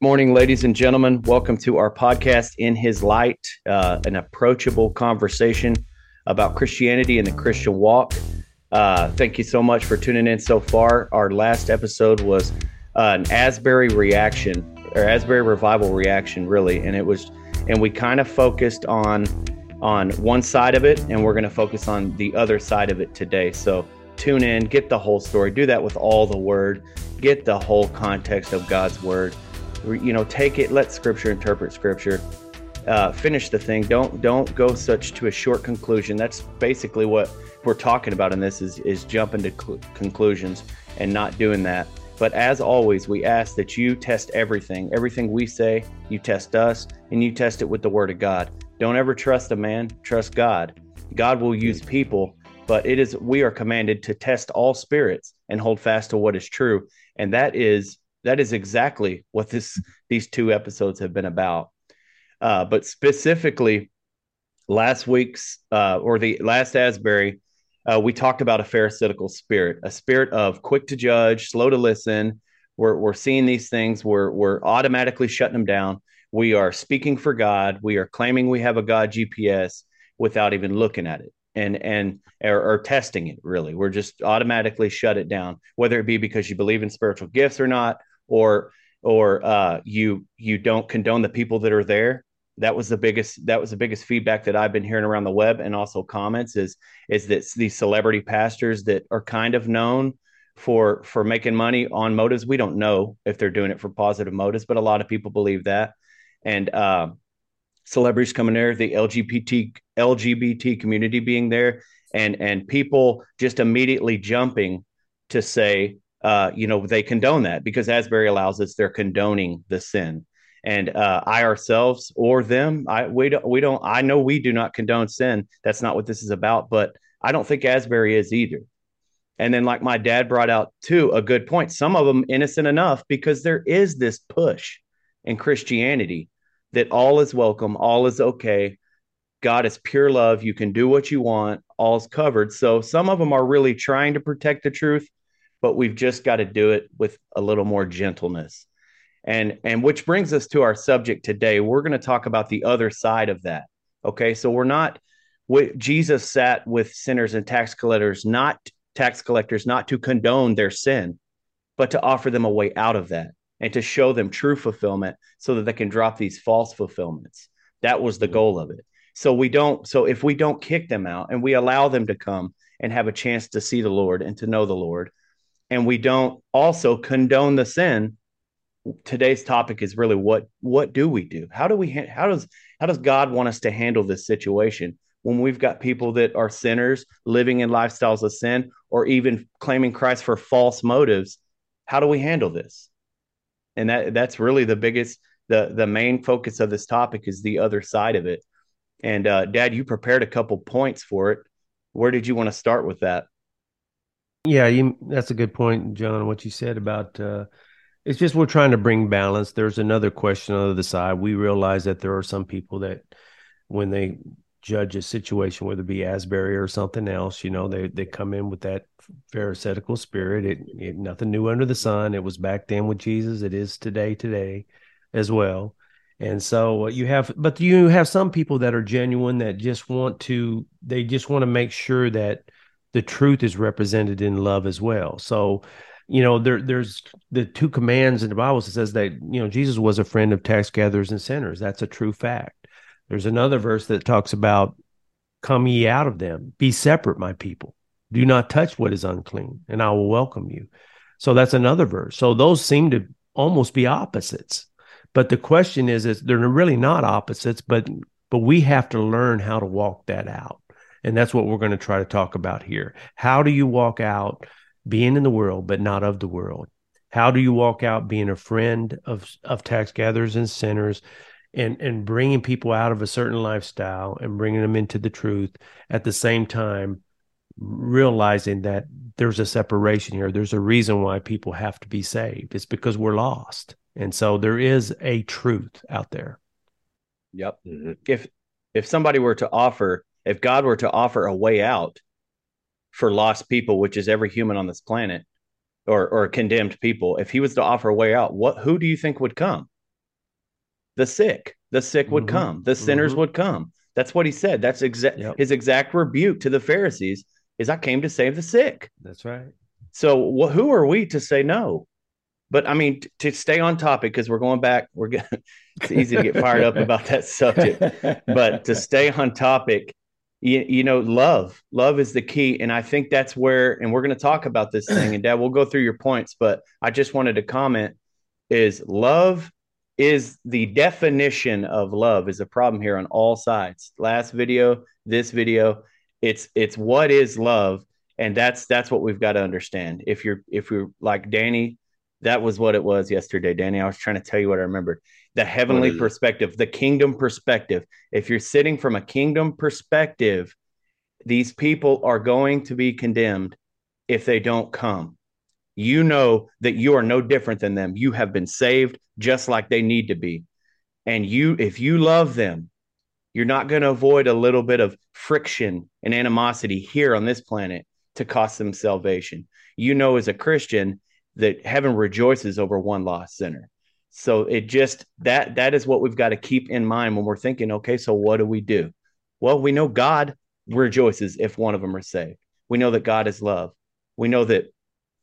Morning, ladies and gentlemen. Welcome to our podcast, In His Light, uh, an approachable conversation about Christianity and the Christian walk. Uh, thank you so much for tuning in so far. Our last episode was uh, an Asbury reaction or Asbury revival reaction, really, and it was, and we kind of focused on on one side of it, and we're going to focus on the other side of it today. So tune in, get the whole story. Do that with all the word. Get the whole context of God's word you know take it let scripture interpret scripture uh, finish the thing. Don't don't go such to a short conclusion. That's basically what we're talking about in this is is jumping to cl- conclusions and not doing that. But as always we ask that you test everything. Everything we say you test us and you test it with the word of god. Don't ever trust a man trust god. God will use people but it is we are commanded to test all spirits and hold fast to what is true. And that is that is exactly what this these two episodes have been about. Uh, but specifically, last week's uh, or the last Asbury, uh, we talked about a pharisaical spirit, a spirit of quick to judge, slow to listen. We're, we're seeing these things. We're, we're automatically shutting them down. We are speaking for God. We are claiming we have a God GPS without even looking at it and and or, or, testing it. Really, we're just automatically shut it down, whether it be because you believe in spiritual gifts or not, or or uh, you you don't condone the people that are there. That was the biggest that was the biggest feedback that I've been hearing around the web and also comments is is that these celebrity pastors that are kind of known for for making money on motives we don't know if they're doing it for positive motives but a lot of people believe that. And uh, celebrities coming there the LGBT LGBT community being there and and people just immediately jumping to say uh, you know, they condone that because Asbury allows us, they're condoning the sin. And uh, I ourselves or them, I we don't we don't. I know we do not condone sin. That's not what this is about. But I don't think Asbury is either. And then, like my dad brought out too, a good point. Some of them innocent enough because there is this push in Christianity that all is welcome, all is okay. God is pure love. You can do what you want. All's covered. So some of them are really trying to protect the truth but we've just got to do it with a little more gentleness. And and which brings us to our subject today. We're going to talk about the other side of that. Okay? So we're not Jesus sat with sinners and tax collectors, not tax collectors, not to condone their sin, but to offer them a way out of that and to show them true fulfillment so that they can drop these false fulfillments. That was the goal of it. So we don't so if we don't kick them out and we allow them to come and have a chance to see the Lord and to know the Lord, and we don't also condone the sin. Today's topic is really what what do we do? How do we how does how does god want us to handle this situation? When we've got people that are sinners living in lifestyles of sin or even claiming christ for false motives how do we handle this? And that that's really the biggest the the main focus of this topic is the other side of it. And uh, dad you prepared a couple points for it. Where did you want to start with that yeah, you, that's a good point, John. What you said about uh, it's just we're trying to bring balance. There's another question on the other side. We realize that there are some people that when they judge a situation, whether it be Asbury or something else, you know, they they come in with that pharisaical spirit. It, it nothing new under the sun. It was back then with Jesus. It is today, today as well. And so you have, but you have some people that are genuine that just want to, they just want to make sure that the truth is represented in love as well. So, you know, there there's the two commands in the Bible that says that you know Jesus was a friend of tax gatherers and sinners. That's a true fact. There's another verse that talks about come ye out of them, be separate, my people. Do not touch what is unclean, and I will welcome you. So that's another verse. So those seem to almost be opposites. But the question is, is they're really not opposites, but but we have to learn how to walk that out. And that's what we're going to try to talk about here. How do you walk out being in the world, but not of the world? How do you walk out being a friend of, of tax gatherers and sinners and, and bringing people out of a certain lifestyle and bringing them into the truth at the same time, realizing that there's a separation here. There's a reason why people have to be saved. It's because we're lost. And so there is a truth out there. Yep. Mm-hmm. If if somebody were to offer if God were to offer a way out for lost people, which is every human on this planet, or or condemned people, if he was to offer a way out, what who do you think would come? the sick. The sick would Mhm. come. The sinners Mhm. would come. That's what he said. That's exact Yep. his exact rebuke to the Pharisees is I came to save the sick. That's right. So wh- who are we to say no? But I mean, t- to stay on topic because we're going back. We're it's easy to get fired up about that subject. But to stay on topic, you, you know, love, love is the key, and I think that's where. And we're going to talk about this thing, and Dad, we'll go through your points. But I just wanted to comment: is love is the definition of love is a problem here on all sides. Last video, this video, it's it's what is love, and that's that's what we've got to understand. If you're if you're like Danny, that was what it was yesterday, Danny. I was trying to tell you what I remembered. The heavenly perspective, the kingdom perspective. If you're sitting from a kingdom perspective, these people are going to be condemned if they don't come. You know that you are no different than them. You have been saved just like they need to be. And you, if you love them, you're not going to avoid a little bit of friction and animosity here on this planet to cost them salvation. You know, as a Christian, that heaven rejoices over one lost sinner. So it just that that is what we've got to keep in mind when we're thinking, okay, so what do we do? Well, we know God rejoices if one of them are saved. We know that God is love. We know that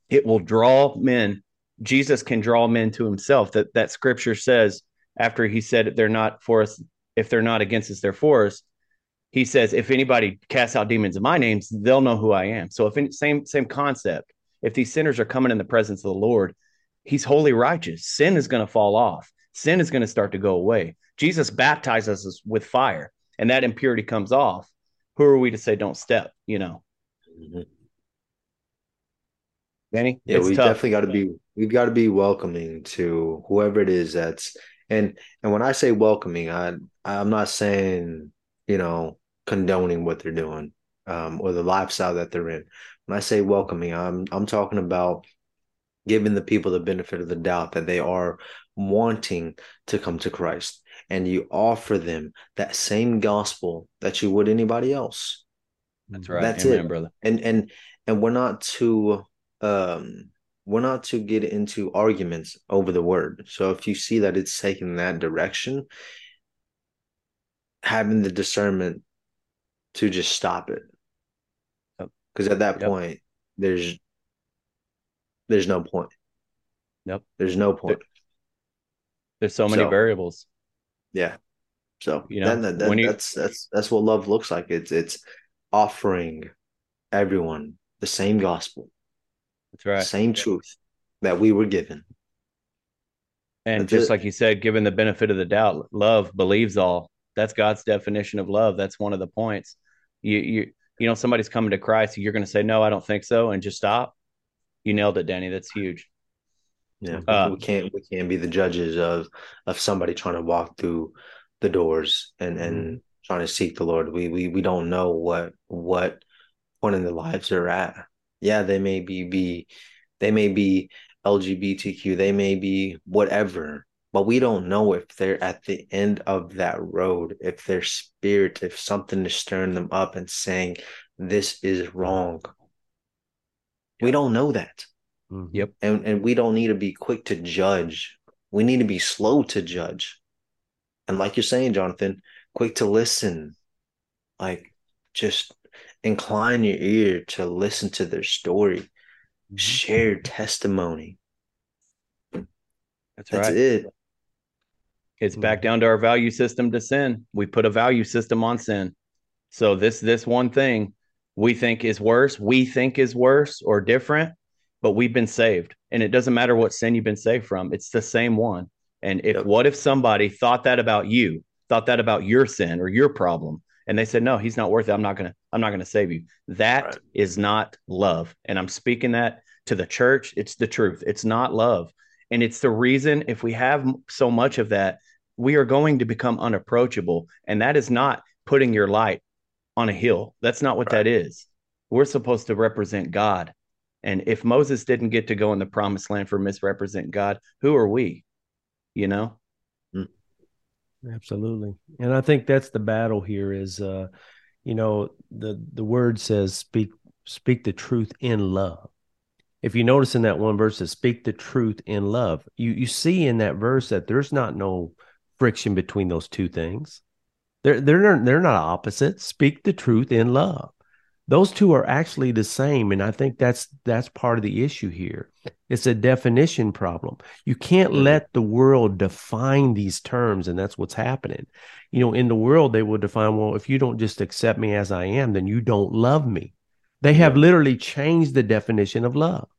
it will draw men. Jesus can draw men to himself. That that scripture says after he said they're not for us, if they're not against us, they're for us. He says, if anybody casts out demons in my name, they'll know who I am. So if any, same same concept, if these sinners are coming in the presence of the Lord, he's holy righteous. Sin is going to fall off. Sin is going to start to go away. Jesus baptizes us with fire, and that impurity comes off. Who are we to say don't step? You know, Mhm. Danny. Yeah, it's we tough. definitely got to be we've got to be welcoming to whoever it is that's and and when I say welcoming, I I'm not saying, you know, condoning what they're doing um or the lifestyle that they're in. When I say welcoming, I'm I'm talking about giving the people the benefit of the doubt that they are wanting to come to Christ and you offer them that same gospel that you would anybody else That's right. That's Amen, it. brother. and and and we're not to um we're not to get into arguments over the word so if you see that it's taking that direction having the discernment to just stop it. Because at that Yep. point there's there's no point Yep. there's no point There's so many So- variables. yeah so You know, that, that, when you- that's that's that's what love looks like it's it's offering everyone the same gospel That's right. same truth that we were given. And That's just it. like you said, given the benefit of the doubt, love believes all. That's God's definition of love. That's one of the points. You you you know somebody's coming to Christ, you're going to say no, I don't think so, and just stop. You nailed it, Danny. That's huge. Yeah, Uh, we can't we can't be the judges of of somebody trying to walk through the doors and and trying to seek the Lord. We we we don't know what what point in their lives they're at. Yeah, they may be be they may be LGBTQ, they may be whatever, but we don't know if they're at the end of that road, if their spirit, if something is stirring them up and saying this is wrong. We don't know that. Mhm. Yep. and and we don't need to be quick to judge. We need to be slow to judge. And like you're saying, Jonathan, quick to listen. Like just incline your ear to listen to their story, Mm-hmm. share testimony. That's, That's right. it. It's hmm. back down to our value system to sin. We put a value system on sin. So this this one thing we think is worse, we think is worse or different, but we've been saved. And it doesn't matter what sin you've been saved from. It's the same one. And if Yep. what if somebody thought that about you, thought that about your sin or your problem, and they said, No, he's not worth it. I'm not gonna, I'm not gonna save you. That is Right. not love. And I'm speaking that to the church. It's the truth. It's not love. And it's the reason if we have so much of that, we are going to become unapproachable. And that is not putting your light on a hill. That's not what that is. We're supposed to represent God. And if Moses didn't get to go in the promised land for misrepresent God, who are we? You know? Absolutely. And I think that's the battle here is uh you know the the word says speak speak the truth in love. If you notice in that one verse that speak the truth in love, you you see in that verse that there's not no friction between those two things. They're they're they're not opposites. Speak the truth in love. Those two are actually the same, and I think that's that's part of the issue here. It's a definition problem. You can't mm-hmm. let the world define these terms, and that's what's happening. You know, in the world, they will define, well, if you don't just accept me as I am, then you don't love me. They have literally changed the definition of love.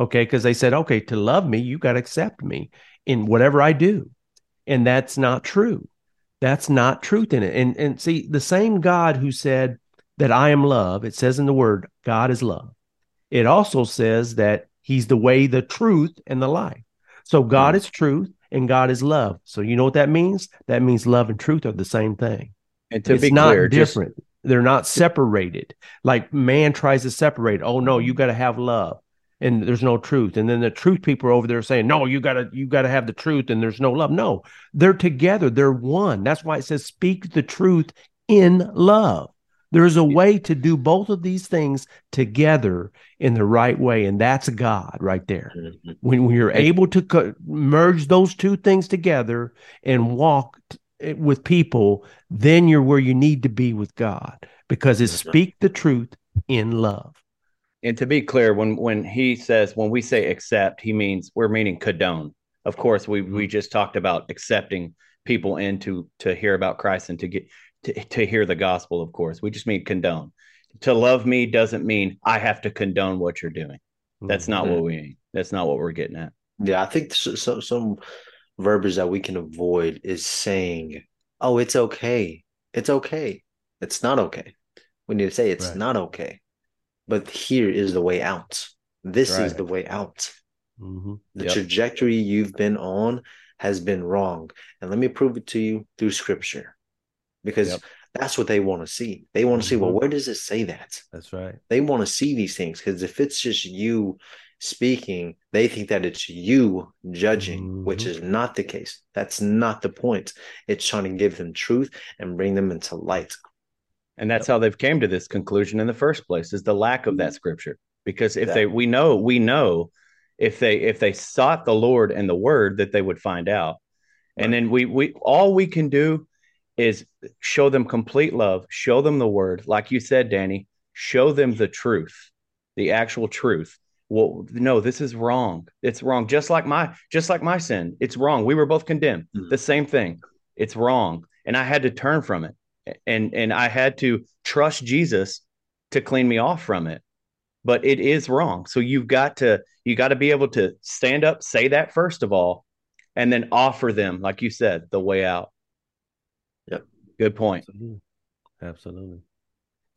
Okay, because they said, okay, to love me, you got to accept me in whatever I do. And that's not true. That's not truth in it. And and see, the same God who said that I am love, it says in the word, God is love. It also says that he's the way, the truth, and the life. So God mm-hmm. is truth and God is love. So you know what that means? That means love and truth are the same thing. And to it's be not clear, different. Just... They're not separated. Like man tries to separate. Oh no, you got to have love and there's no truth. And then the truth people are over there saying, no, you gotta, you gotta have the truth and there's no love. No, they're together. They're one. That's why it says speak the truth in love. There's a way to do both of these things together in the right way. And that's God right there. Mm-hmm. When, when you're able to co- merge those two things together and walk t- with people, then you're where you need to be with God because it's speak the truth in love. And to be clear, when when he says when we say accept, he means we're meaning condone. Of course, we we mm-hmm. just talked about accepting people in to to hear about Christ and to get to, to hear the gospel, of course. We just mean condone. To love me doesn't mean I have to condone what you're doing. That's not mm-hmm. what we mean. That's not what we're getting at. Yeah, I think so, so, some verbiage that we can avoid is saying, "Oh, it's okay. It's okay. It's not okay." We need to say it's right. not okay, but here is the way out. This right. is the way out. Mm-hmm. The yep. trajectory you've been on has been wrong, and let me prove it to you through Scripture because yep. that's what they want to see. They want to mm-hmm. see, well, mm-hmm. where does it say that? That's right. They want to see these things because if it's just you speaking, they think that it's you judging, mm-hmm. which is not the case. That's not the point. It's trying to give them truth and bring them into light. And that's yep. how they've came to this conclusion in the first place is the lack of that mm-hmm. scripture. Because if exactly. they we know, we know if they if they sought the Lord and the word that they would find out. Right. And then we we all we can do is show them complete love, show them the word, like you said, Danny, show them the truth, the actual truth. Well, no, this is wrong. It's wrong. Just like my, just like my sin, it's wrong. We were both condemned. Mm-hmm. The same thing. It's wrong, and I had to turn from it, and and I had to trust Jesus to clean me off from it. But it is wrong. So you've got to you got to be able to stand up, say that first of all, and then offer them, like you said, the way out. Yep. Good point. Absolutely. Absolutely.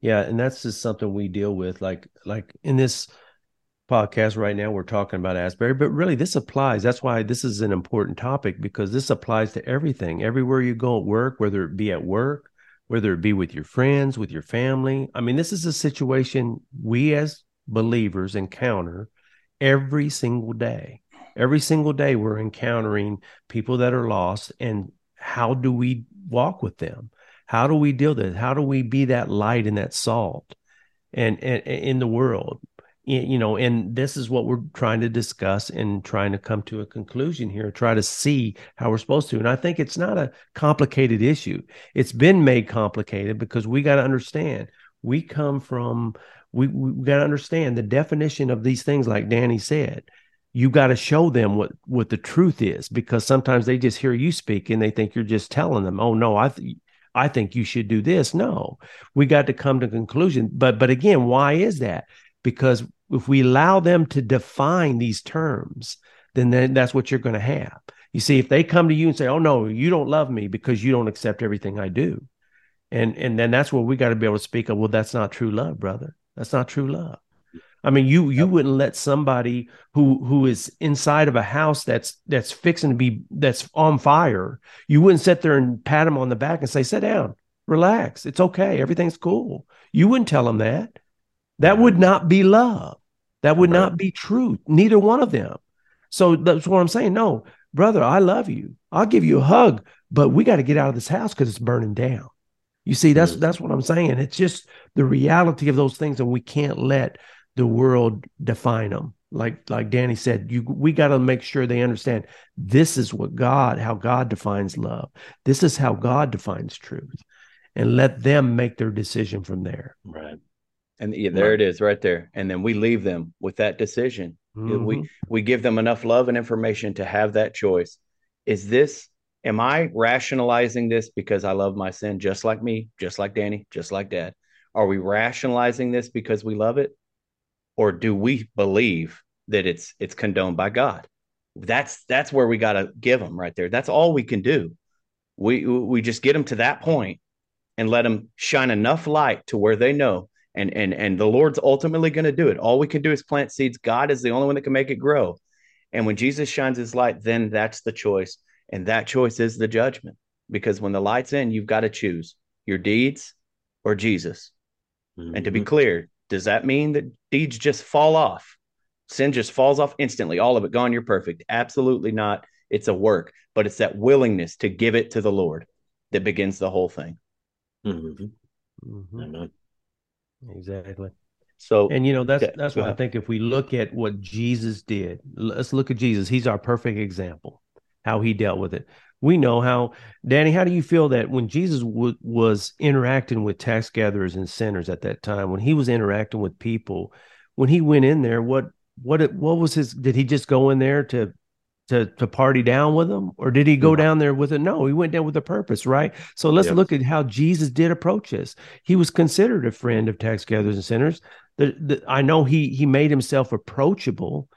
Yeah, and that's just something we deal with. Like like in this podcast right now, we're talking about Asbury, but really this applies. That's why this is an important topic because this applies to everything. Everywhere you go at work, whether it be at work, whether it be with your friends, with your family. I mean, this is a situation we as believers encounter every single day. Every single day, we're encountering people that are lost. And how do we walk with them? How do we deal with it? How do we be that light and that salt and, and, and in the world? You know, and this is what we're trying to discuss and trying to come to a conclusion here, try to see how we're supposed to. And I think it's not a complicated issue. It's been made complicated because we got to understand. We come from we we got to understand the definition of these things like danny said. You got to show them what what the truth is because sometimes they just hear you speak and they think you're just telling them oh no i th- i think you should do this. No we got to come to conclusion. But but again why is that because if we allow them to define these terms then, then that's what you're going to have you see if they come to you and say oh no you don't love me because you don't accept everything i do and and then that's where we got to be able to speak of well that's not true love brother that's not true love I mean, you you wouldn't let somebody who who is inside of a house that's that's fixing to be that's on fire. You wouldn't sit there and pat him on the back and say, "Sit down, relax, it's okay, everything's cool." You wouldn't tell him that. That would not be love. That would right. not be truth. Neither one of them. So that's what I'm saying. No, brother, I love you. I'll give you a hug, but we got to get out of this house because it's burning down. You see, that's that's what I'm saying. It's just the reality of those things, and we can't let the world define them. like like Danny said, you we got to make sure they understand this is what God, how God defines love. This is how God defines truth, and let them make their decision from there. Right. And yeah, there right. it is, right there. And then we leave them with that decision. Mm-hmm. We we give them enough love and information to have that choice. Is this? Am I rationalizing this because I love my sin, just like me, just like Danny, just like Dad? Are we rationalizing this because we love it? or do we believe that it's it's condoned by God? That's that's where we got to give them right there. That's all we can do. We we just get them to that point and let them shine enough light to where they know and and and the Lord's ultimately going to do it. All we can do is plant seeds. God is the only one that can make it grow. And when Jesus shines his light, then that's the choice. And that choice is the judgment. Because when the light's in, you've got to choose your deeds or Jesus. Mm-hmm. And to be mm-hmm. clear, does that mean that deeds just fall off? Sin just falls off instantly, all of it gone, you're perfect. Absolutely not. It's a work, but it's that willingness to give it to the Lord that begins the whole thing. Mm-hmm. Mm-hmm. Exactly. So, and you know that's that's why I think if we look at what Jesus did, let's look at Jesus. He's our perfect example. How he dealt with it we know how danny how do you feel that when jesus w- was interacting with tax gatherers and sinners at that time when he was interacting with people when he went in there what what it, what was his did he just go in there to to to party down with them or did he go down there with it no he went down with a purpose right so let's yep. look at how jesus did approach this he was considered a friend of tax gatherers and sinners the, the, i know he he made himself approachable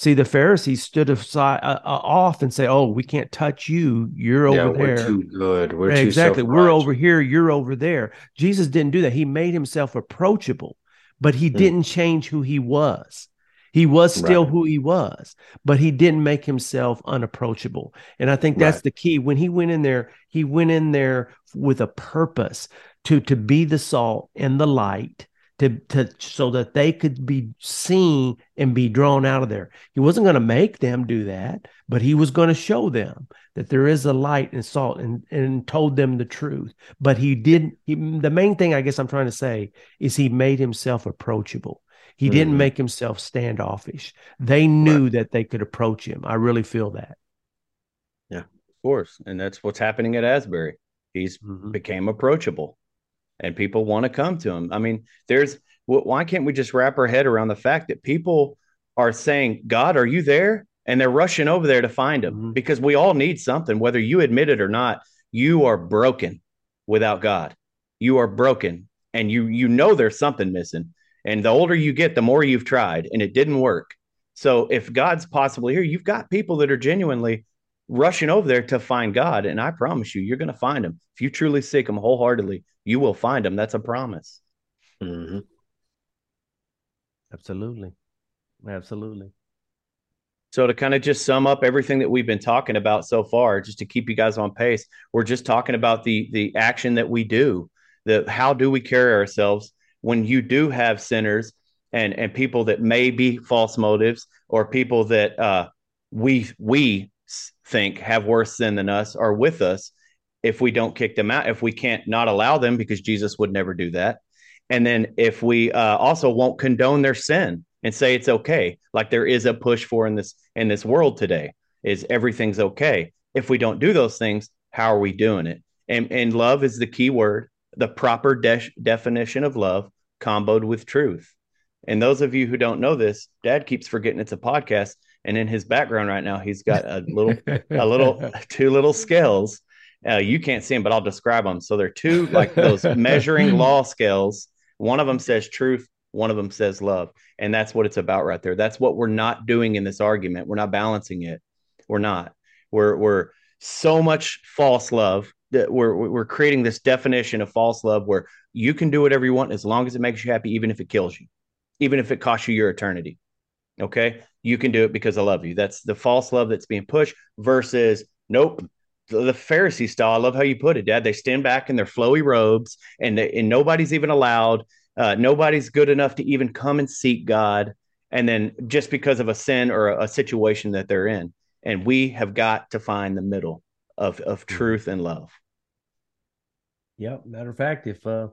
See, the Pharisees stood aside, uh, uh, off and say, "Oh, we can't touch you. You're yeah, over we're there. Too good. We're exactly. we're over here. You're over there." Jesus didn't do that. He made himself approachable, but he mm. didn't change who he was. He was still right. who he was, but he didn't make himself unapproachable. And I think that's right. the key. When he went in there, he went in there with a purpose to to be the salt and the light to, to so that they could be seen and be drawn out of there. He wasn't going to make them do that, but he was going to show them that there is a light and salt and, and told them the truth. But he didn't, he, the main thing I guess I'm trying to say is he made himself approachable. He mm-hmm. didn't make himself standoffish. They knew right. that they could approach him. I really feel that. Yeah, of course. And that's what's happening at Asbury. He's mm-hmm. became approachable and people want to come to him. I mean, there's why can't we just wrap our head around the fact that people are saying, God, are you there? And they're rushing over there to find him mm-hmm. because we all need something, whether you admit it or not. You are broken without God. You are broken and you you know there's something missing. And the older you get, the more you've tried and it didn't work. So if God's possibly here, you've got people that are genuinely rushing over there to find God. And I promise you, you're going to find him. If you truly seek him wholeheartedly, you will find him. That's a promise. Mm-hmm. Absolutely. Absolutely. So to kind of just sum up everything that we've been talking about so far, just to keep you guys on pace, we're just talking about the the action that we do. The how do we carry ourselves when you do have sinners and and people that may be false motives or people that uh, we we think have worse sin than us are with us if we don't kick them out, if we can't not allow them because Jesus would never do that. And then if we uh, also won't condone their sin and say it's okay, like there is a push for in this in this world today, is everything's okay. If we don't do those things, how are we doing it? And and love is the key word, the proper de- definition of love, comboed with truth. And those of you who don't know this, Dad keeps forgetting it's a podcast and in his background right now he's got a little a little two little scales. Uh, you can't see them but i'll describe them so they're two like those measuring law scales. One of them says truth one of them says love. And that's what it's about right there. That's what we're not doing in this argument. We're not balancing it. We're not. We're we're so much false love we're we're creating this definition of false love where you can do whatever you want as long as it makes you happy even if it kills you even if it costs you your eternity okay you can do it because I love you. That's the false love that's being pushed versus nope. The, Pharisee style. I love how you put it, Dad. They stand back in their flowy robes, and they, and nobody's even allowed. Uh, nobody's good enough to even come and seek God. And then just because of a sin or a, a situation that they're in, and we have got to find the middle of of mm-hmm. truth and love. Yeah, matter of fact, if uh,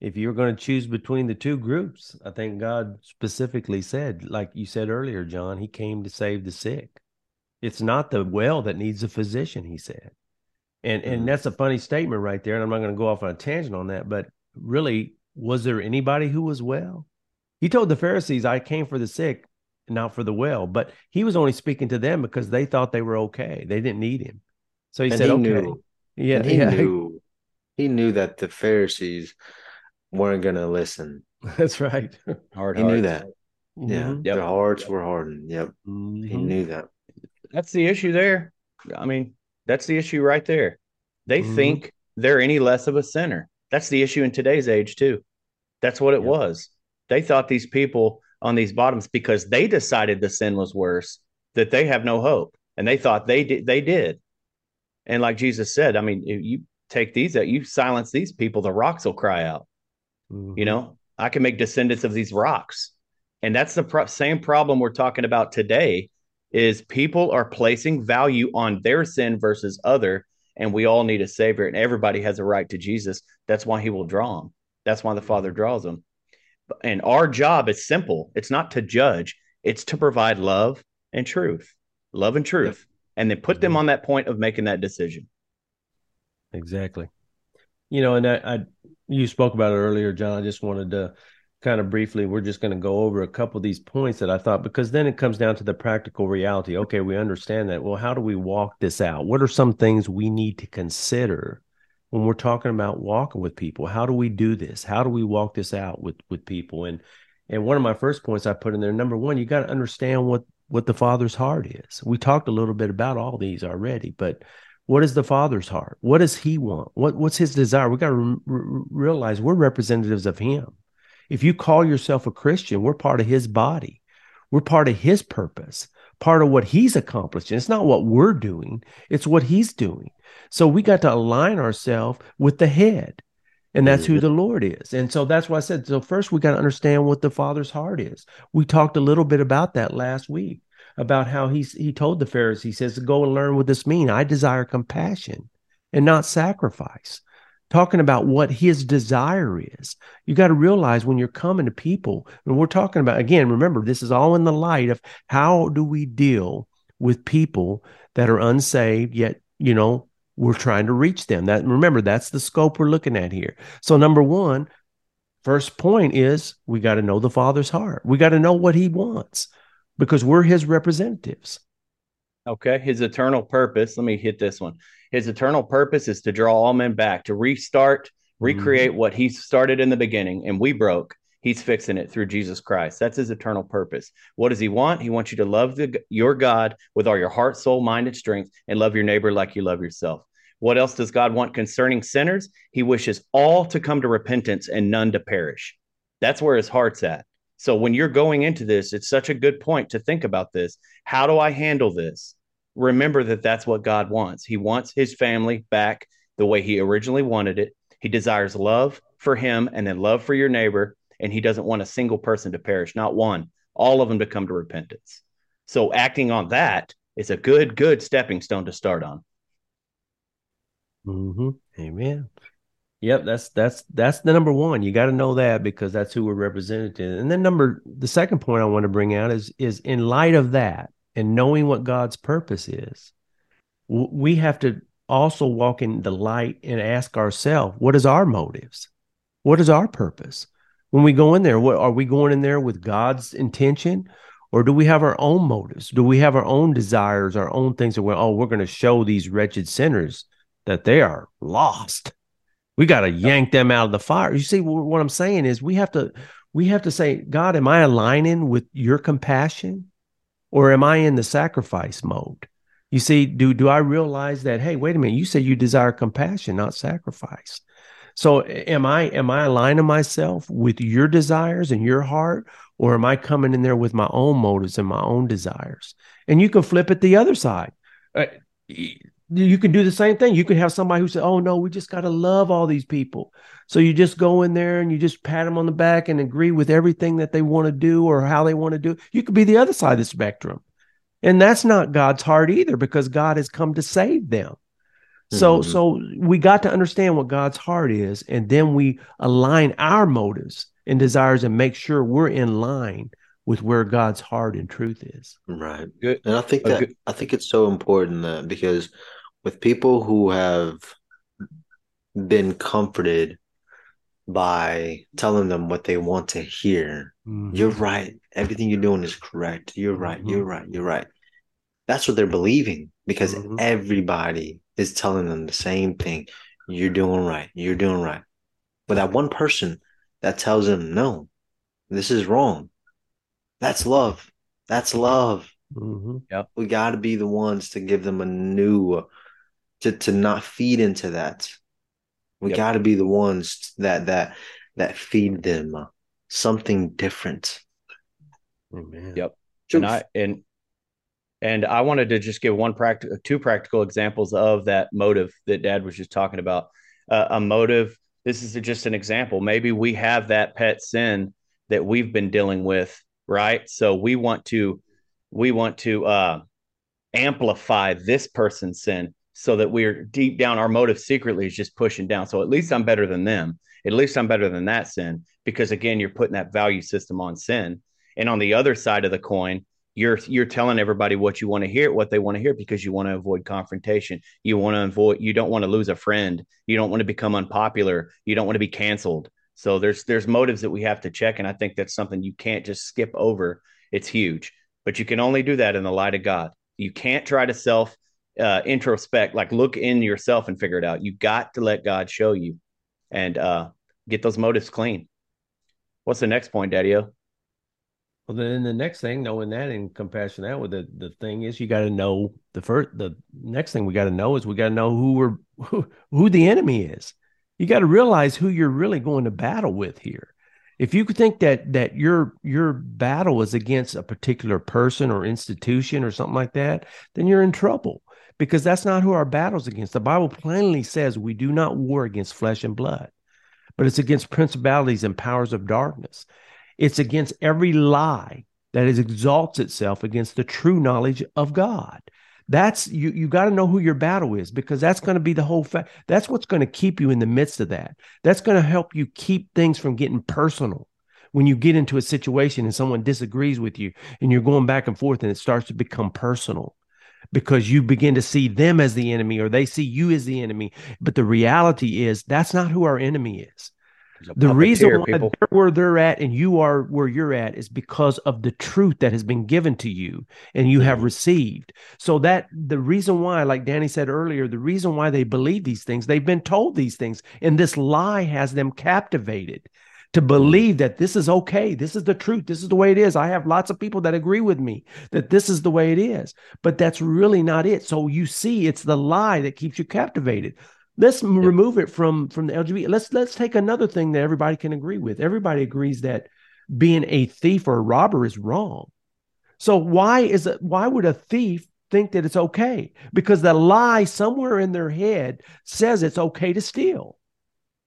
if you're going to choose between the two groups, I think God specifically said, like you said earlier, John, he came to save the sick. It's not the well that needs a physician, he said. And and mm-hmm. that's a funny statement right there. And I'm not going to go off on a tangent on that, but really, was there anybody who was well? He told the Pharisees, I came for the sick, not for the well. But he was only speaking to them because they thought they were okay. They didn't need him. So he and said, he okay. Knew, yeah, he yeah. knew he knew that the Pharisees weren't gonna listen. That's right. Hard. He hearts. knew that. Mm-hmm. Yeah, yep. their hearts yep. were hardened. Yep, mm-hmm. he knew that. That's the issue there. I mean, that's the issue right there. They mm-hmm. think they're any less of a sinner. That's the issue in today's age too. That's what it yep. was. They thought these people on these bottoms because they decided the sin was worse that they have no hope, and they thought they did. They did, and like Jesus said, I mean, you take these out, you silence these people, the rocks will cry out. Mm-hmm. You know, I can make descendants of these rocks. And that's the pro- same problem we're talking about today is people are placing value on their sin versus other and we all need a savior and everybody has a right to Jesus. That's why he will draw them. That's why the Father draws them. And our job is simple. It's not to judge, it's to provide love and truth. Love and truth. And then put them mm-hmm. on that point of making that decision. Exactly. You know, and I, I you spoke about it earlier, John. I just wanted to kind of briefly, we're just going to go over a couple of these points that I thought, because then it comes down to the practical reality. Okay, we understand that. Well, how do we walk this out? What are some things we need to consider when we're talking about walking with people? How do we do this? How do we walk this out with with people? And and one of my first points I put in there, number one, you got to understand what what the Father's heart is. We talked a little bit about all these already, but what is the father's heart? What does he want? What what's his desire? We got to re- realize we're representatives of him. If you call yourself a christian we're part of his body. We're part of his purpose part of what he's accomplishing it's not what we're doing it's what he's doing. So we got to align ourselves with the head and that's who mm-hmm. the lord is. And so that's why i said so first we got to understand what the father's heart is. We talked a little bit about that last week about how he's he told the Pharisees, he says, Go and learn what this means. I desire compassion and not sacrifice. Talking about what his desire is. You got to realize when you're coming to people, and we're talking about again, remember, this is all in the light of how do we deal with people that are unsaved, yet, you know, we're trying to reach them. That remember, that's the scope we're looking at here. So, number one, first point is we got to know the Father's heart. We got to know what he wants because we're his representatives. Okay. His eternal purpose, let me hit this one. His eternal purpose is to draw all men back, to restart, recreate mm-hmm. what he started in the beginning and we broke. He's fixing it through Jesus Christ. That's his eternal purpose. What does he want? He wants you to love the, your God with all your heart, soul, mind, and strength, and love your neighbor like you love yourself. What else does God want concerning sinners? He wishes all to come to repentance and none to perish. That's where his heart's at. So when you're going into this, it's such a good point to think about this. How do I handle this? Remember that that's what God wants. He wants his family back the way he originally wanted it. He desires love for him and then love for your neighbor. And he doesn't want a single person to perish, not one, all of them to come to repentance. So acting on that is a good, good stepping stone to start on. Mm-hmm. Amen. Yep, that's that's that's the number one. You got to know that because that's who we're represented. And then number the second point I want to bring out is is in light of that and knowing what God's purpose is, we have to also walk in the light and ask ourselves, what is our motives? What is our purpose? When we go in there, what are we going in there with God's intention? Or do we have our own motives? Do we have our own desires, our own things that we're, oh, we're going to show these wretched sinners that they are lost we got to yank them out of the fire. You see, what I'm saying is we have to we have to say, God, am I aligning with your compassion, or am I in the sacrifice mode? You see, do do I realize that? Hey, wait a minute. You said you desire compassion, not sacrifice. So, am I am I aligning myself with your desires and your heart, or am I coming in there with my own motives and my own desires? And you can flip it the other side. Uh, you can do the same thing. You can have somebody who said, "Oh no, we just got to love all these people." So you just go in there and you just pat them on the back and agree with everything that they want to do or how they want to do. You could be the other side of the spectrum. And that's not God's heart either because God has come to save them. So mm-hmm. so we got to understand what God's heart is, and then we align our motives and desires and make sure we're in line with where God's heart and truth is. Right. Good. And I think that good. I think it's so important that because with people who have been comforted by telling them what they want to hear. Mm-hmm. You're right. Everything you're doing is correct. You're right. Mm-hmm. You're right. You're right. That's what they're believing because mm-hmm. everybody is telling them the same thing. You're doing right. You're doing right. But that one person that tells them, no, this is wrong. That's love. That's love. Mm-hmm. Yep. We got to be the ones to give them a new, to, to not feed into that we yep. got to be the ones that that that feed them something different. Amen. Yep. Truth. And I and and I wanted to just give one practical, two practical examples of that motive that Dad was just talking about. Uh, a motive. This is just an example. Maybe we have that pet sin that we've been dealing with, right? So we want to we want to uh, amplify this person's sin so that we're deep down our motive secretly is just pushing down. So at least i'm better than them. At least i'm better than that sin because again you're putting that value system on sin. And on the other side of the coin you're you're telling everybody what you want to hear what they want to hear because you want to avoid confrontation. You want to avoid you don't want to lose a friend. You don't want to become unpopular. You don't want to be canceled. So there's there's motives that we have to check and i think that's something you can't just skip over. It's huge. But you can only do that in the light of god. You can't try to self uh, introspect, like look in yourself and figure it out. You got to let God show you and uh, get those motives clean. What's the next point, Daddy O? Well, then the next thing, knowing that and compassion that, with the, the thing is, you got to know the first. The next thing we got to know is we got to know who we're who, who the enemy is. You got to realize who you're really going to battle with here. If you think that that your your battle is against a particular person or institution or something like that, then you're in trouble because that's not who our battle's against. The Bible plainly says we do not war against flesh and blood, but it's against principalities and powers of darkness. It's against every lie that is exalts itself against the true knowledge of God. That's you you got to know who your battle is because that's going to be the whole fact. That's what's going to keep you in the midst of that. That's going to help you keep things from getting personal. When you get into a situation and someone disagrees with you and you're going back and forth and it starts to become personal because you begin to see them as the enemy or they see you as the enemy. But the reality is that's not who our enemy is. The reason why people. they're where they're at and you are where you're at is because of the truth that has been given to you and you have received. So that the reason why, like Danny said earlier, the reason why they believe these things, they've been told these things, and this lie has them captivated to believe that this is okay. This is the truth. This is the way it is. I have lots of people that agree with me that this is the way it is, but that's really not it. So you see, it's the lie that keeps you captivated. Let's remove it from from the LGBT. Let's let's take another thing that everybody can agree with. Everybody agrees that being a thief or a robber is wrong. So why is it? Why would a thief think that it's okay? Because the lie somewhere in their head says it's okay to steal.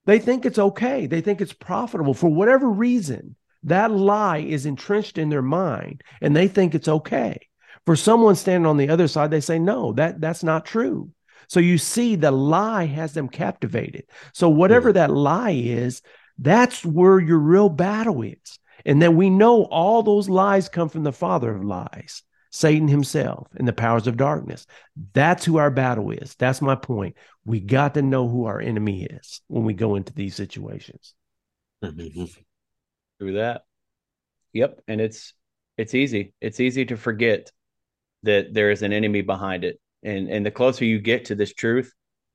They think it's okay. They think it's profitable for whatever reason. That lie is entrenched in their mind and they think it's okay. For someone standing on the other side, they say, no, that, that's not true. So you see, the lie has them captivated. So whatever yeah. that lie is, that's where your real battle is. And then we know all those lies come from the father of lies. Satan himself and the powers of darkness. That's who our battle is. That's my point. We got to know who our enemy is when we go into these situations. Mm-hmm. Through that. Yep. And it's it's easy. It's easy to forget that there is an enemy behind it. And and the closer you get to this truth,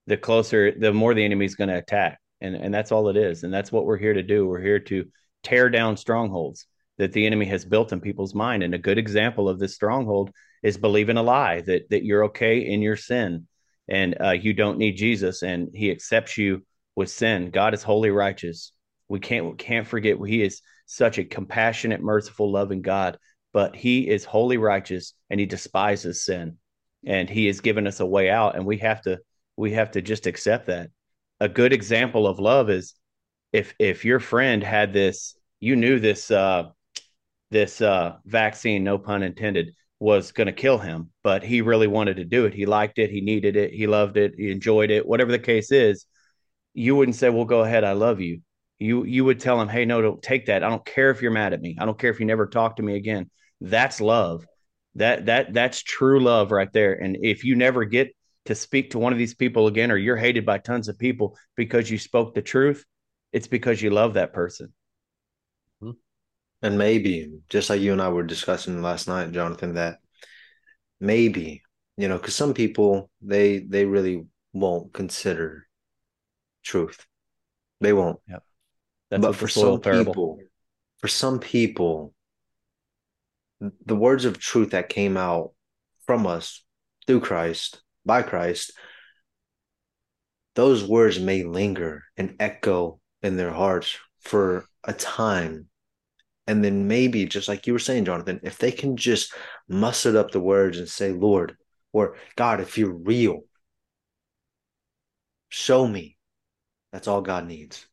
the closer, the more the enemy is going to attack. And and that's all it is. And that's what we're here to do. We're here to tear down strongholds that the enemy has built in people's mind. And a good example of this stronghold is believing a lie that that you're okay in your sin and uh, you don't need Jesus and he accepts you with sin. God is holy righteous. We can't can't forget he is such a compassionate, merciful, loving God, but he is holy righteous and he despises sin. And he has given us a way out and we have to we have to just accept that. A good example of love is if if your friend had this you knew this uh this uh, vaccine, no pun intended, was going to kill him, but he really wanted to do it. He liked it. He needed it. He loved it. He enjoyed it. Whatever the case is, you wouldn't say, "Well, go ahead. I love you." You you would tell him, "Hey, no, don't take that. I don't care if you're mad at me. I don't care if you never talk to me again." That's love. That that that's true love right there. And if you never get to speak to one of these people again, or you're hated by tons of people because you spoke the truth, it's because you love that person. And maybe, just like you and I were discussing last night, Jonathan, that maybe, you know, because some people they they really won't consider truth. They won't. Yep. That's but for some parable. people, for some people, the words of truth that came out from us through Christ, by Christ, those words may linger and echo in their hearts for a time and then maybe, just like you were saying, Jonathan, if they can just muster up the words and say, Lord, or God, if you're real, show me. That's all God needs.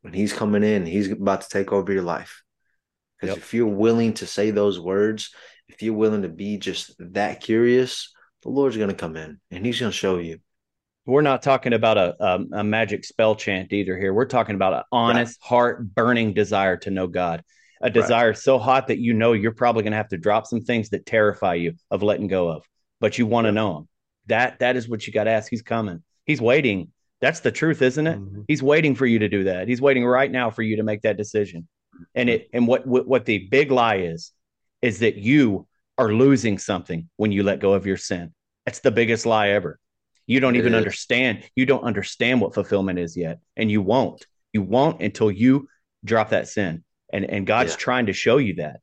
When He's coming in, He's about to take over your life. Because yep. if you're willing to say those words, if you're willing to be just that curious, the Lord's going to come in and He's going to show you. We're not talking about a, a, a magic spell chant either here. We're talking about an honest, right. heart burning desire to know God a desire right. so hot that you know you're probably going to have to drop some things that terrify you of letting go of, but you want to know him. That that is what you got to ask. He's coming. He's waiting. That's the truth, isn't it? Mm-hmm. He's waiting for you to do that. He's waiting right now for you to make that decision. And it and what what, what the big lie is is that you are losing something when you let go of your sin. That's the biggest lie ever. You don't it even is. understand. You don't understand what fulfillment is yet, and you won't. You won't until you drop that sin and and God's yeah. trying to show you that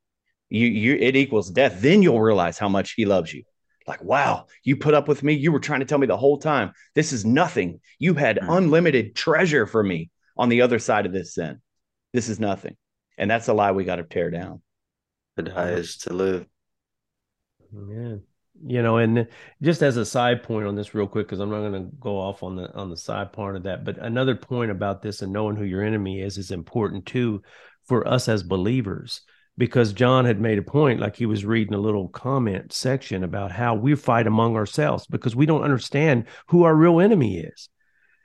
you you it equals death. Then you'll realize how much He loves you. Like, wow, you put up with me. You were trying to tell me the whole time this is nothing. You had mm. unlimited treasure for me on the other side of this sin. This is nothing, and that's a lie we got to tear down. To die is to live. Yeah you know and just as a side point on this real quick because i'm not going to go off on the on the side part of that but another point about this and knowing who your enemy is is important too for us as believers because John had made a point, like he was reading a little comment section about how we fight among ourselves because we don't understand who our real enemy is.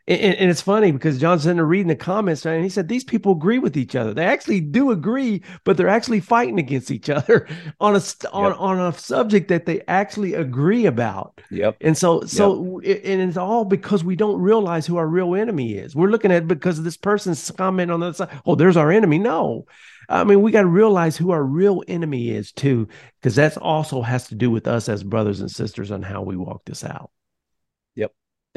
And, and, it's funny because John's sitting there reading the comments and he said these people agree with each other. They actually do agree, but they're actually fighting against each other on a on, yep. on a subject that they actually agree about. Yep. And so so yep. and it's all because we don't realize who our real enemy is. We're looking at because of this person's comment on the other side. Oh, there's our enemy. No. I mean, we got to realize who our real enemy is too, because that's also has to do with us as brothers and sisters on how we walk this out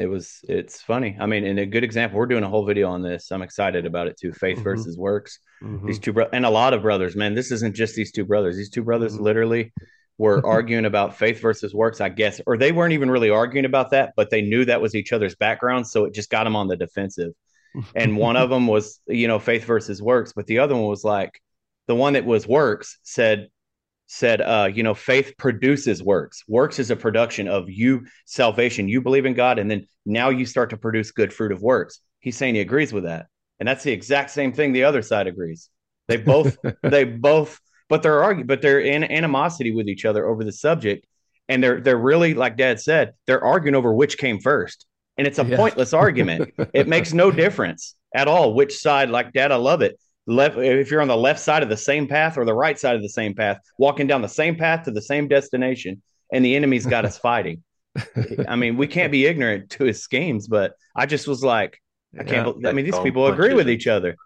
it was it's funny i mean and a good example we're doing a whole video on this i'm excited about it too faith mm-hmm. versus works mm-hmm. these two bro- and a lot of brothers man this isn't just these two brothers these two brothers mm-hmm. literally were arguing about faith versus works i guess or they weren't even really arguing about that but they knew that was each other's background so it just got them on the defensive and one of them was you know faith versus works but the other one was like the one that was works said said, uh, you know, faith produces works. Works is a production of you salvation. You believe in God, and then now you start to produce good fruit of works. He's saying he agrees with that, and that's the exact same thing the other side agrees. They both, they both, but they're arguing, but they're in animosity with each other over the subject, and they're they're really like Dad said, they're arguing over which came first, and it's a yeah. pointless argument. it makes no difference at all which side. Like Dad, I love it left if you're on the left side of the same path or the right side of the same path walking down the same path to the same destination and the enemy's got us fighting i mean we can't be ignorant to his schemes but i just was like i can't yeah, i mean these people agree with each other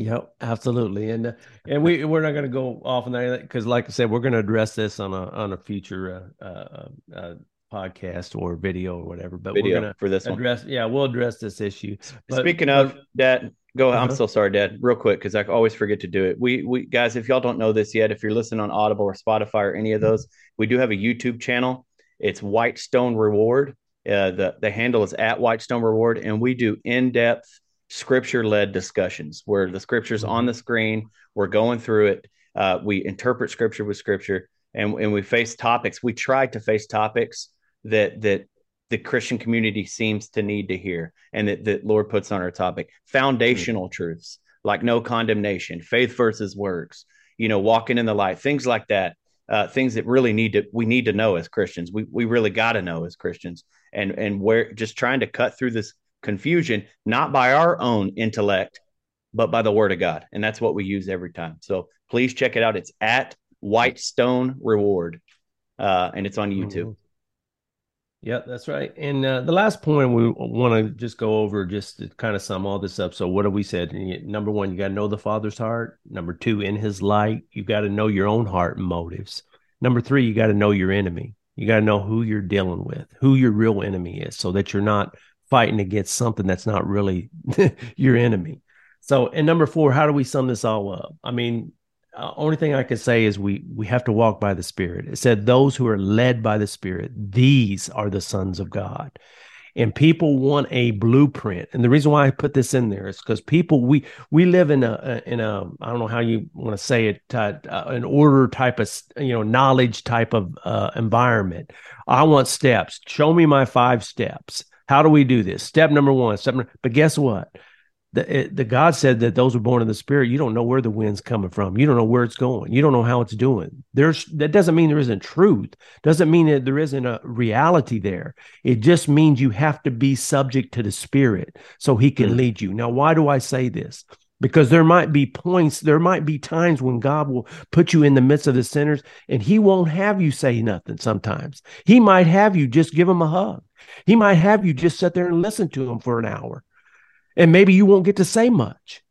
Yep, absolutely, and uh, and we we're not going to go off on that because, like I said, we're going to address this on a on a future uh, uh, uh, podcast or video or whatever. But video we're going to for this address, one. yeah, we'll address this issue. But, Speaking of that, Go. Uh-huh. I'm so sorry, Dad. Real quick, because I always forget to do it. We, we guys, if y'all don't know this yet, if you're listening on Audible or Spotify or any of those, we do have a YouTube channel. It's Whitestone Reward. Uh, the the handle is at Whitestone Reward, and we do in depth scripture led discussions where the scripture's on the screen. We're going through it. Uh, we interpret scripture with scripture, and and we face topics. We try to face topics that that the Christian community seems to need to hear and that, that Lord puts on our topic. Foundational mm-hmm. truths like no condemnation, faith versus works, you know, walking in the light, things like that. Uh, things that really need to we need to know as Christians. We we really got to know as Christians, and and we're just trying to cut through this confusion, not by our own intellect, but by the Word of God, and that's what we use every time. So please check it out. It's at Whitestone Reward, uh, and it's on YouTube. Mm-hmm. Yeah, that's right. And uh, the last point we want to just go over, just to kind of sum all this up. So, what have we said? Number one, you got to know the Father's heart. Number two, in His light, you got to know your own heart and motives. Number three, you got to know your enemy. You got to know who you're dealing with, who your real enemy is, so that you're not fighting against something that's not really your enemy. So, and number four, how do we sum this all up? I mean, uh, only thing I can say is we we have to walk by the Spirit. It said those who are led by the Spirit, these are the sons of God. And people want a blueprint. And the reason why I put this in there is because people we we live in a in a I don't know how you want to say it uh, an order type of you know knowledge type of uh, environment. I want steps. Show me my five steps. How do we do this? Step number one. Step. Number, but guess what? The, it, the God said that those were born in the spirit. You don't know where the wind's coming from. You don't know where it's going. You don't know how it's doing. There's that doesn't mean there isn't truth. Doesn't mean that there isn't a reality there. It just means you have to be subject to the spirit so he can mm-hmm. lead you. Now, why do I say this? Because there might be points, there might be times when God will put you in the midst of the sinners and he won't have you say nothing sometimes. He might have you just give him a hug. He might have you just sit there and listen to him for an hour and maybe you won't get to say much.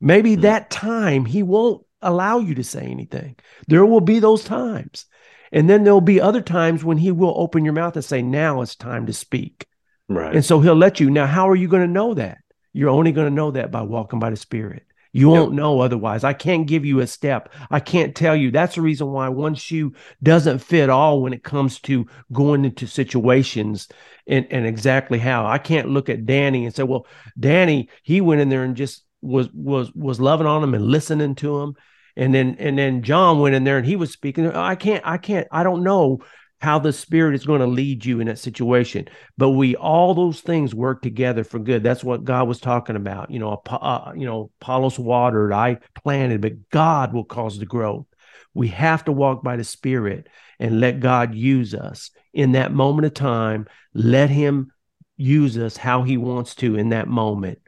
Maybe mm-hmm. that time he won't allow you to say anything. There will be those times. And then there'll be other times when he will open your mouth and say, Now it's time to speak. Right. And so he'll let you. Now, how are you going to know that? You're only going to know that by walking by the Spirit. You won't know otherwise. I can't give you a step. I can't tell you. That's the reason why one shoe doesn't fit all when it comes to going into situations and, and exactly how. I can't look at Danny and say, well, Danny, he went in there and just was was was loving on him and listening to him. And then and then John went in there and he was speaking. I can't, I can't, I don't know how the spirit is going to lead you in that situation. But we all those things work together for good. That's what god was talking about. You know uh, you know apollos watered i planted but god will cause the growth we have to walk by the spirit and let god use us. In that moment of time let him use us how he wants to in that moment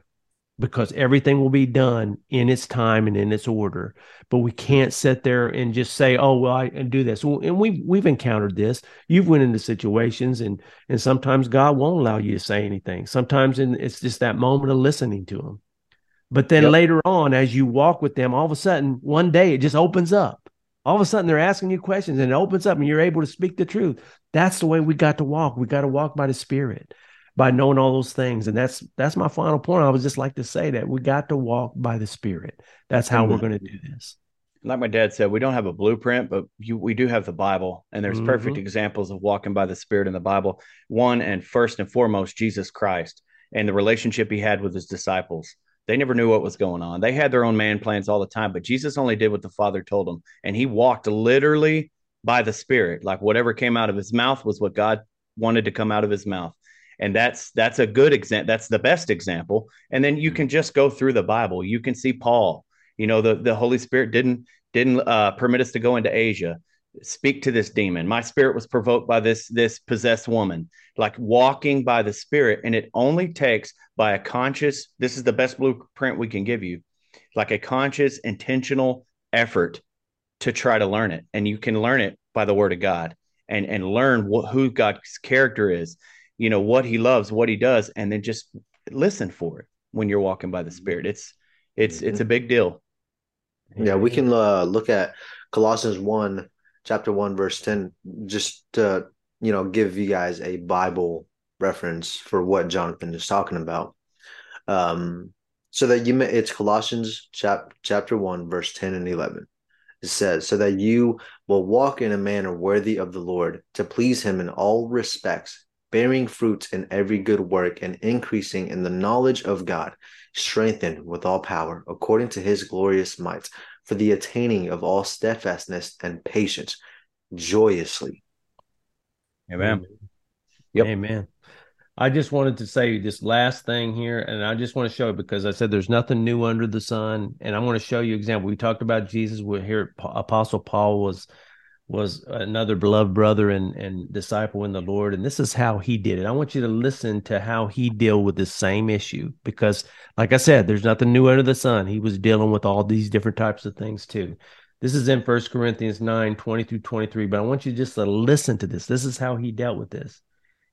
because everything will be done in its time and in its order. But we can't sit there and just say, "Oh, well, I do this." And we've we've encountered this. You've went into situations, and and sometimes God won't allow you to say anything. Sometimes it's just that moment of listening to Him. But then yep. later on, as you walk with them, all of a sudden, one day it just opens up. All of a sudden, they're asking you questions, and it opens up, and you're able to speak the truth. That's the way we got to walk. We got to walk by the Spirit by knowing all those things. And that's that's my final point. I would just like to say that we got to walk by the Spirit. That's how mm-hmm. we're going to do this. Like my dad said, we don't have a blueprint, but you, we do have the Bible, and there's mm-hmm. perfect examples of walking by the Spirit in the Bible. One and first and foremost, Jesus Christ and the relationship he had with his disciples. They never knew what was going on. They had their own man plans all the time, but Jesus only did what the Father told him, and he walked literally by the Spirit. Like whatever came out of his mouth was what God wanted to come out of his mouth and that's that's a good example that's the best example. And then you can just go through the bible. You can see paul. You know the the holy spirit didn't didn't uh, permit us to go into asia speak to this demon. My spirit was provoked by this this possessed woman. Like walking by the spirit and it only takes by a conscious this is the best blueprint we can give you like a conscious intentional effort to try to learn it. And you can learn it by the word of god and and learn what, who god's character is you know what he loves what he does and then just listen for it when you're walking by the spirit. It's it's it's a mm-hmm. big deal. Yeah we can uh, look at colossians 1 chapter 1 verse 10 just to you know give you guys a bible reference for what jonathan is talking about. Um so that you may it's colossians chap, chapter 1 verse 10 and 11 it says so that you will walk in a manner worthy of the lord to please him in all respects bearing fruit in every good work and increasing in the knowledge of God, strengthened with all power according to his glorious might, for the attaining of all steadfastness and patience joyously. Amen. Yep. Amen. I just wanted to say this last thing here, and I just want to show it because I said there's nothing new under the sun, and I want to show you example. We talked about Jesus. We're here. Apostle Paul was was another beloved brother and, and disciple in the Lord. And this is how he did it. I want you to listen to how he dealt with this same issue because, like I said, there's nothing new under the sun. He was dealing with all these different types of things too. This is in First Corinthians 9 20 through 23. But I want you just to listen to this. This is how he dealt with this.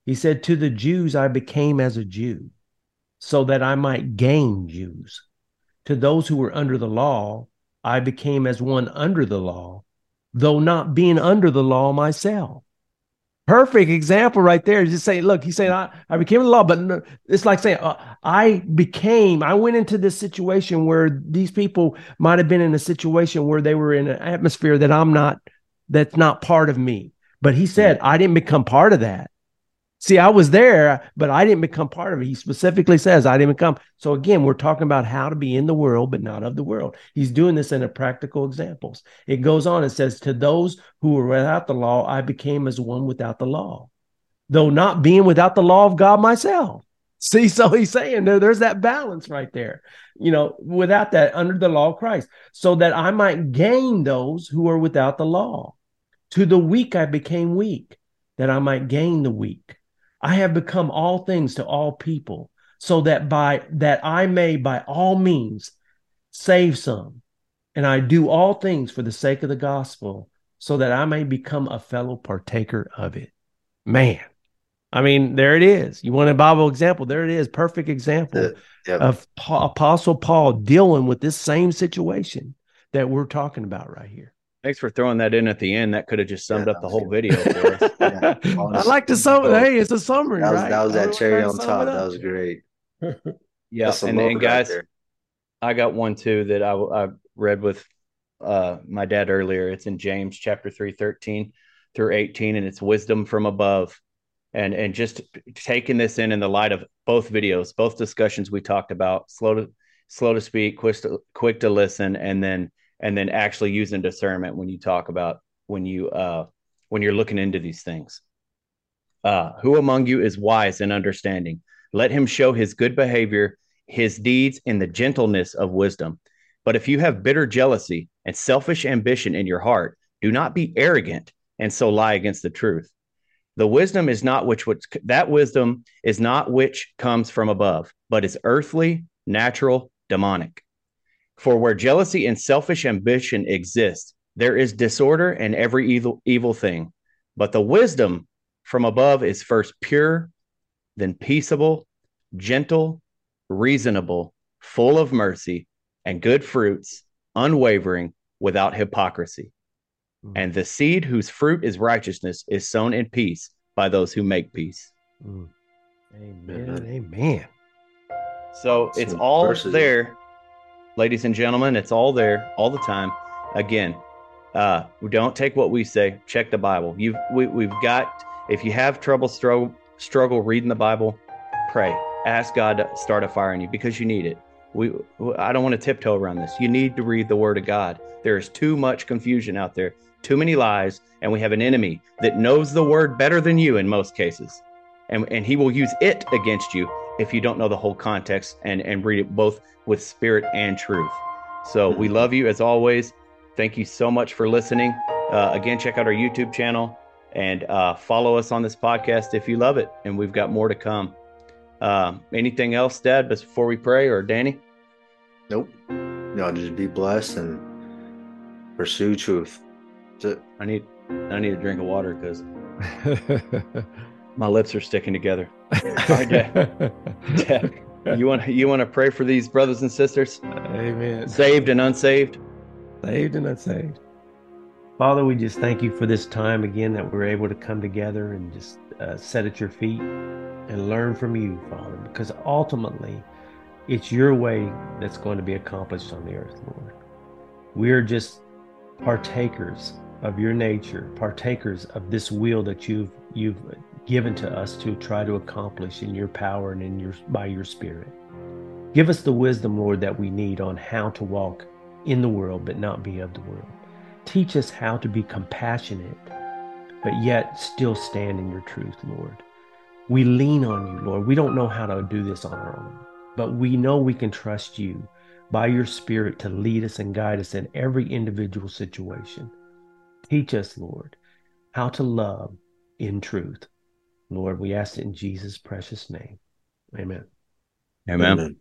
He said, To the Jews, I became as a Jew so that I might gain Jews. To those who were under the law, I became as one under the law though not being under the law myself. Perfect example right there. Just saying, look, he's saying, I, I became the law, but no, it's like saying, uh, I became, I went into this situation where these people might have been in a situation where they were in an atmosphere that I'm not, that's not part of me. But he said, I didn't become part of that. See, I was there, but I didn't become part of it. He specifically says, I didn't become. So again, we're talking about how to be in the world, but not of the world. He's doing this in a practical examples. It goes on and says, To those who were without the law, I became as one without the law, though not being without the law of God myself. See, so he's saying there, there's that balance right there, you know, without that under the law of Christ, so that I might gain those who are without the law. To the weak I became weak, that I might gain the weak. I have become all things to all people, so that by that I may by all means save some. And I do all things for the sake of the gospel, so that I may become a fellow partaker of it. Man, I mean, there it is. You want a Bible example? There it is. Perfect example yep. of Apostle Paul dealing with this same situation that we're talking about right here. Thanks for throwing that in at the end. That could have just summed yeah, up the whole video for us. yeah, I like to sum. Hey, it's a summary, that was, right? That was that cherry on top. That was great. yeah, and, and guys, right I got one too that I, I read with uh, my dad earlier. It's in James chapter 3, 13 through 18, and it's wisdom from above. And and just taking this in in the light of both videos, both discussions we talked about, slow to slow to speak, quick to, quick to listen, and then and then actually using discernment when you talk about when you uh when you're looking into these things. Uh who among you is wise and understanding? Let him show his good behavior his deeds in the gentleness of wisdom. But if you have bitter jealousy and selfish ambition in your heart do not be arrogant and so lie against the truth. The wisdom is not which which that wisdom is not which comes from above but is earthly natural demonic for where jealousy and selfish ambition exist, there is disorder and every evil, evil thing. But the wisdom from above is first pure, then peaceable, gentle, reasonable, full of mercy and good fruits, unwavering, without hypocrisy. Mm. And the seed whose fruit is righteousness is sown in peace by those who make peace. Mm. Amen. Amen. So it's all there ladies and gentlemen. It's all there all the time. Again, uh, don't take what we say. Check the Bible. You've we, we've got. If you have trouble struggle struggle reading the Bible, pray. Ask God to start a fire in you because you need it. We I don't want to tiptoe around this. You need to read the Word of God. There is too much confusion out there, too many lies, and we have an enemy that knows the Word better than you in most cases, and and he will use it against you if you don't know the whole context and and read it both with spirit and truth. So we love you as always. Thank you so much for listening. Uh, again, check out our YouTube channel and uh, follow us on this podcast if you love it. And we've got more to come. Uh, anything else, Dad, before we pray, or Danny? Nope. Y'all just be blessed and pursue truth. That's it. I need I need a drink of water because my lips are sticking together. All right, Dad. Dad you want you want to pray for these brothers and sisters? Amen. Saved and unsaved. Saved and unsaved. Father, we just thank you for this time again that we're able to come together and just uh, sit at your feet and learn from you, Father, because ultimately it's your way that's going to be accomplished on the earth, Lord. We are just partakers of your nature, partakers of this will that you've you've given to us to try to accomplish in your power and in your by your spirit. Give us the wisdom, Lord, that we need on how to walk in the world but not be of the world. Teach us how to be compassionate but yet still stand in your truth, Lord. We lean on you, Lord. We don't know how to do this on our own, but we know we can trust you by your spirit to lead us and guide us in every individual situation. Teach us, Lord, how to love in truth. Lord, we ask it in Jesus' precious name. Amen. Amen. Amen.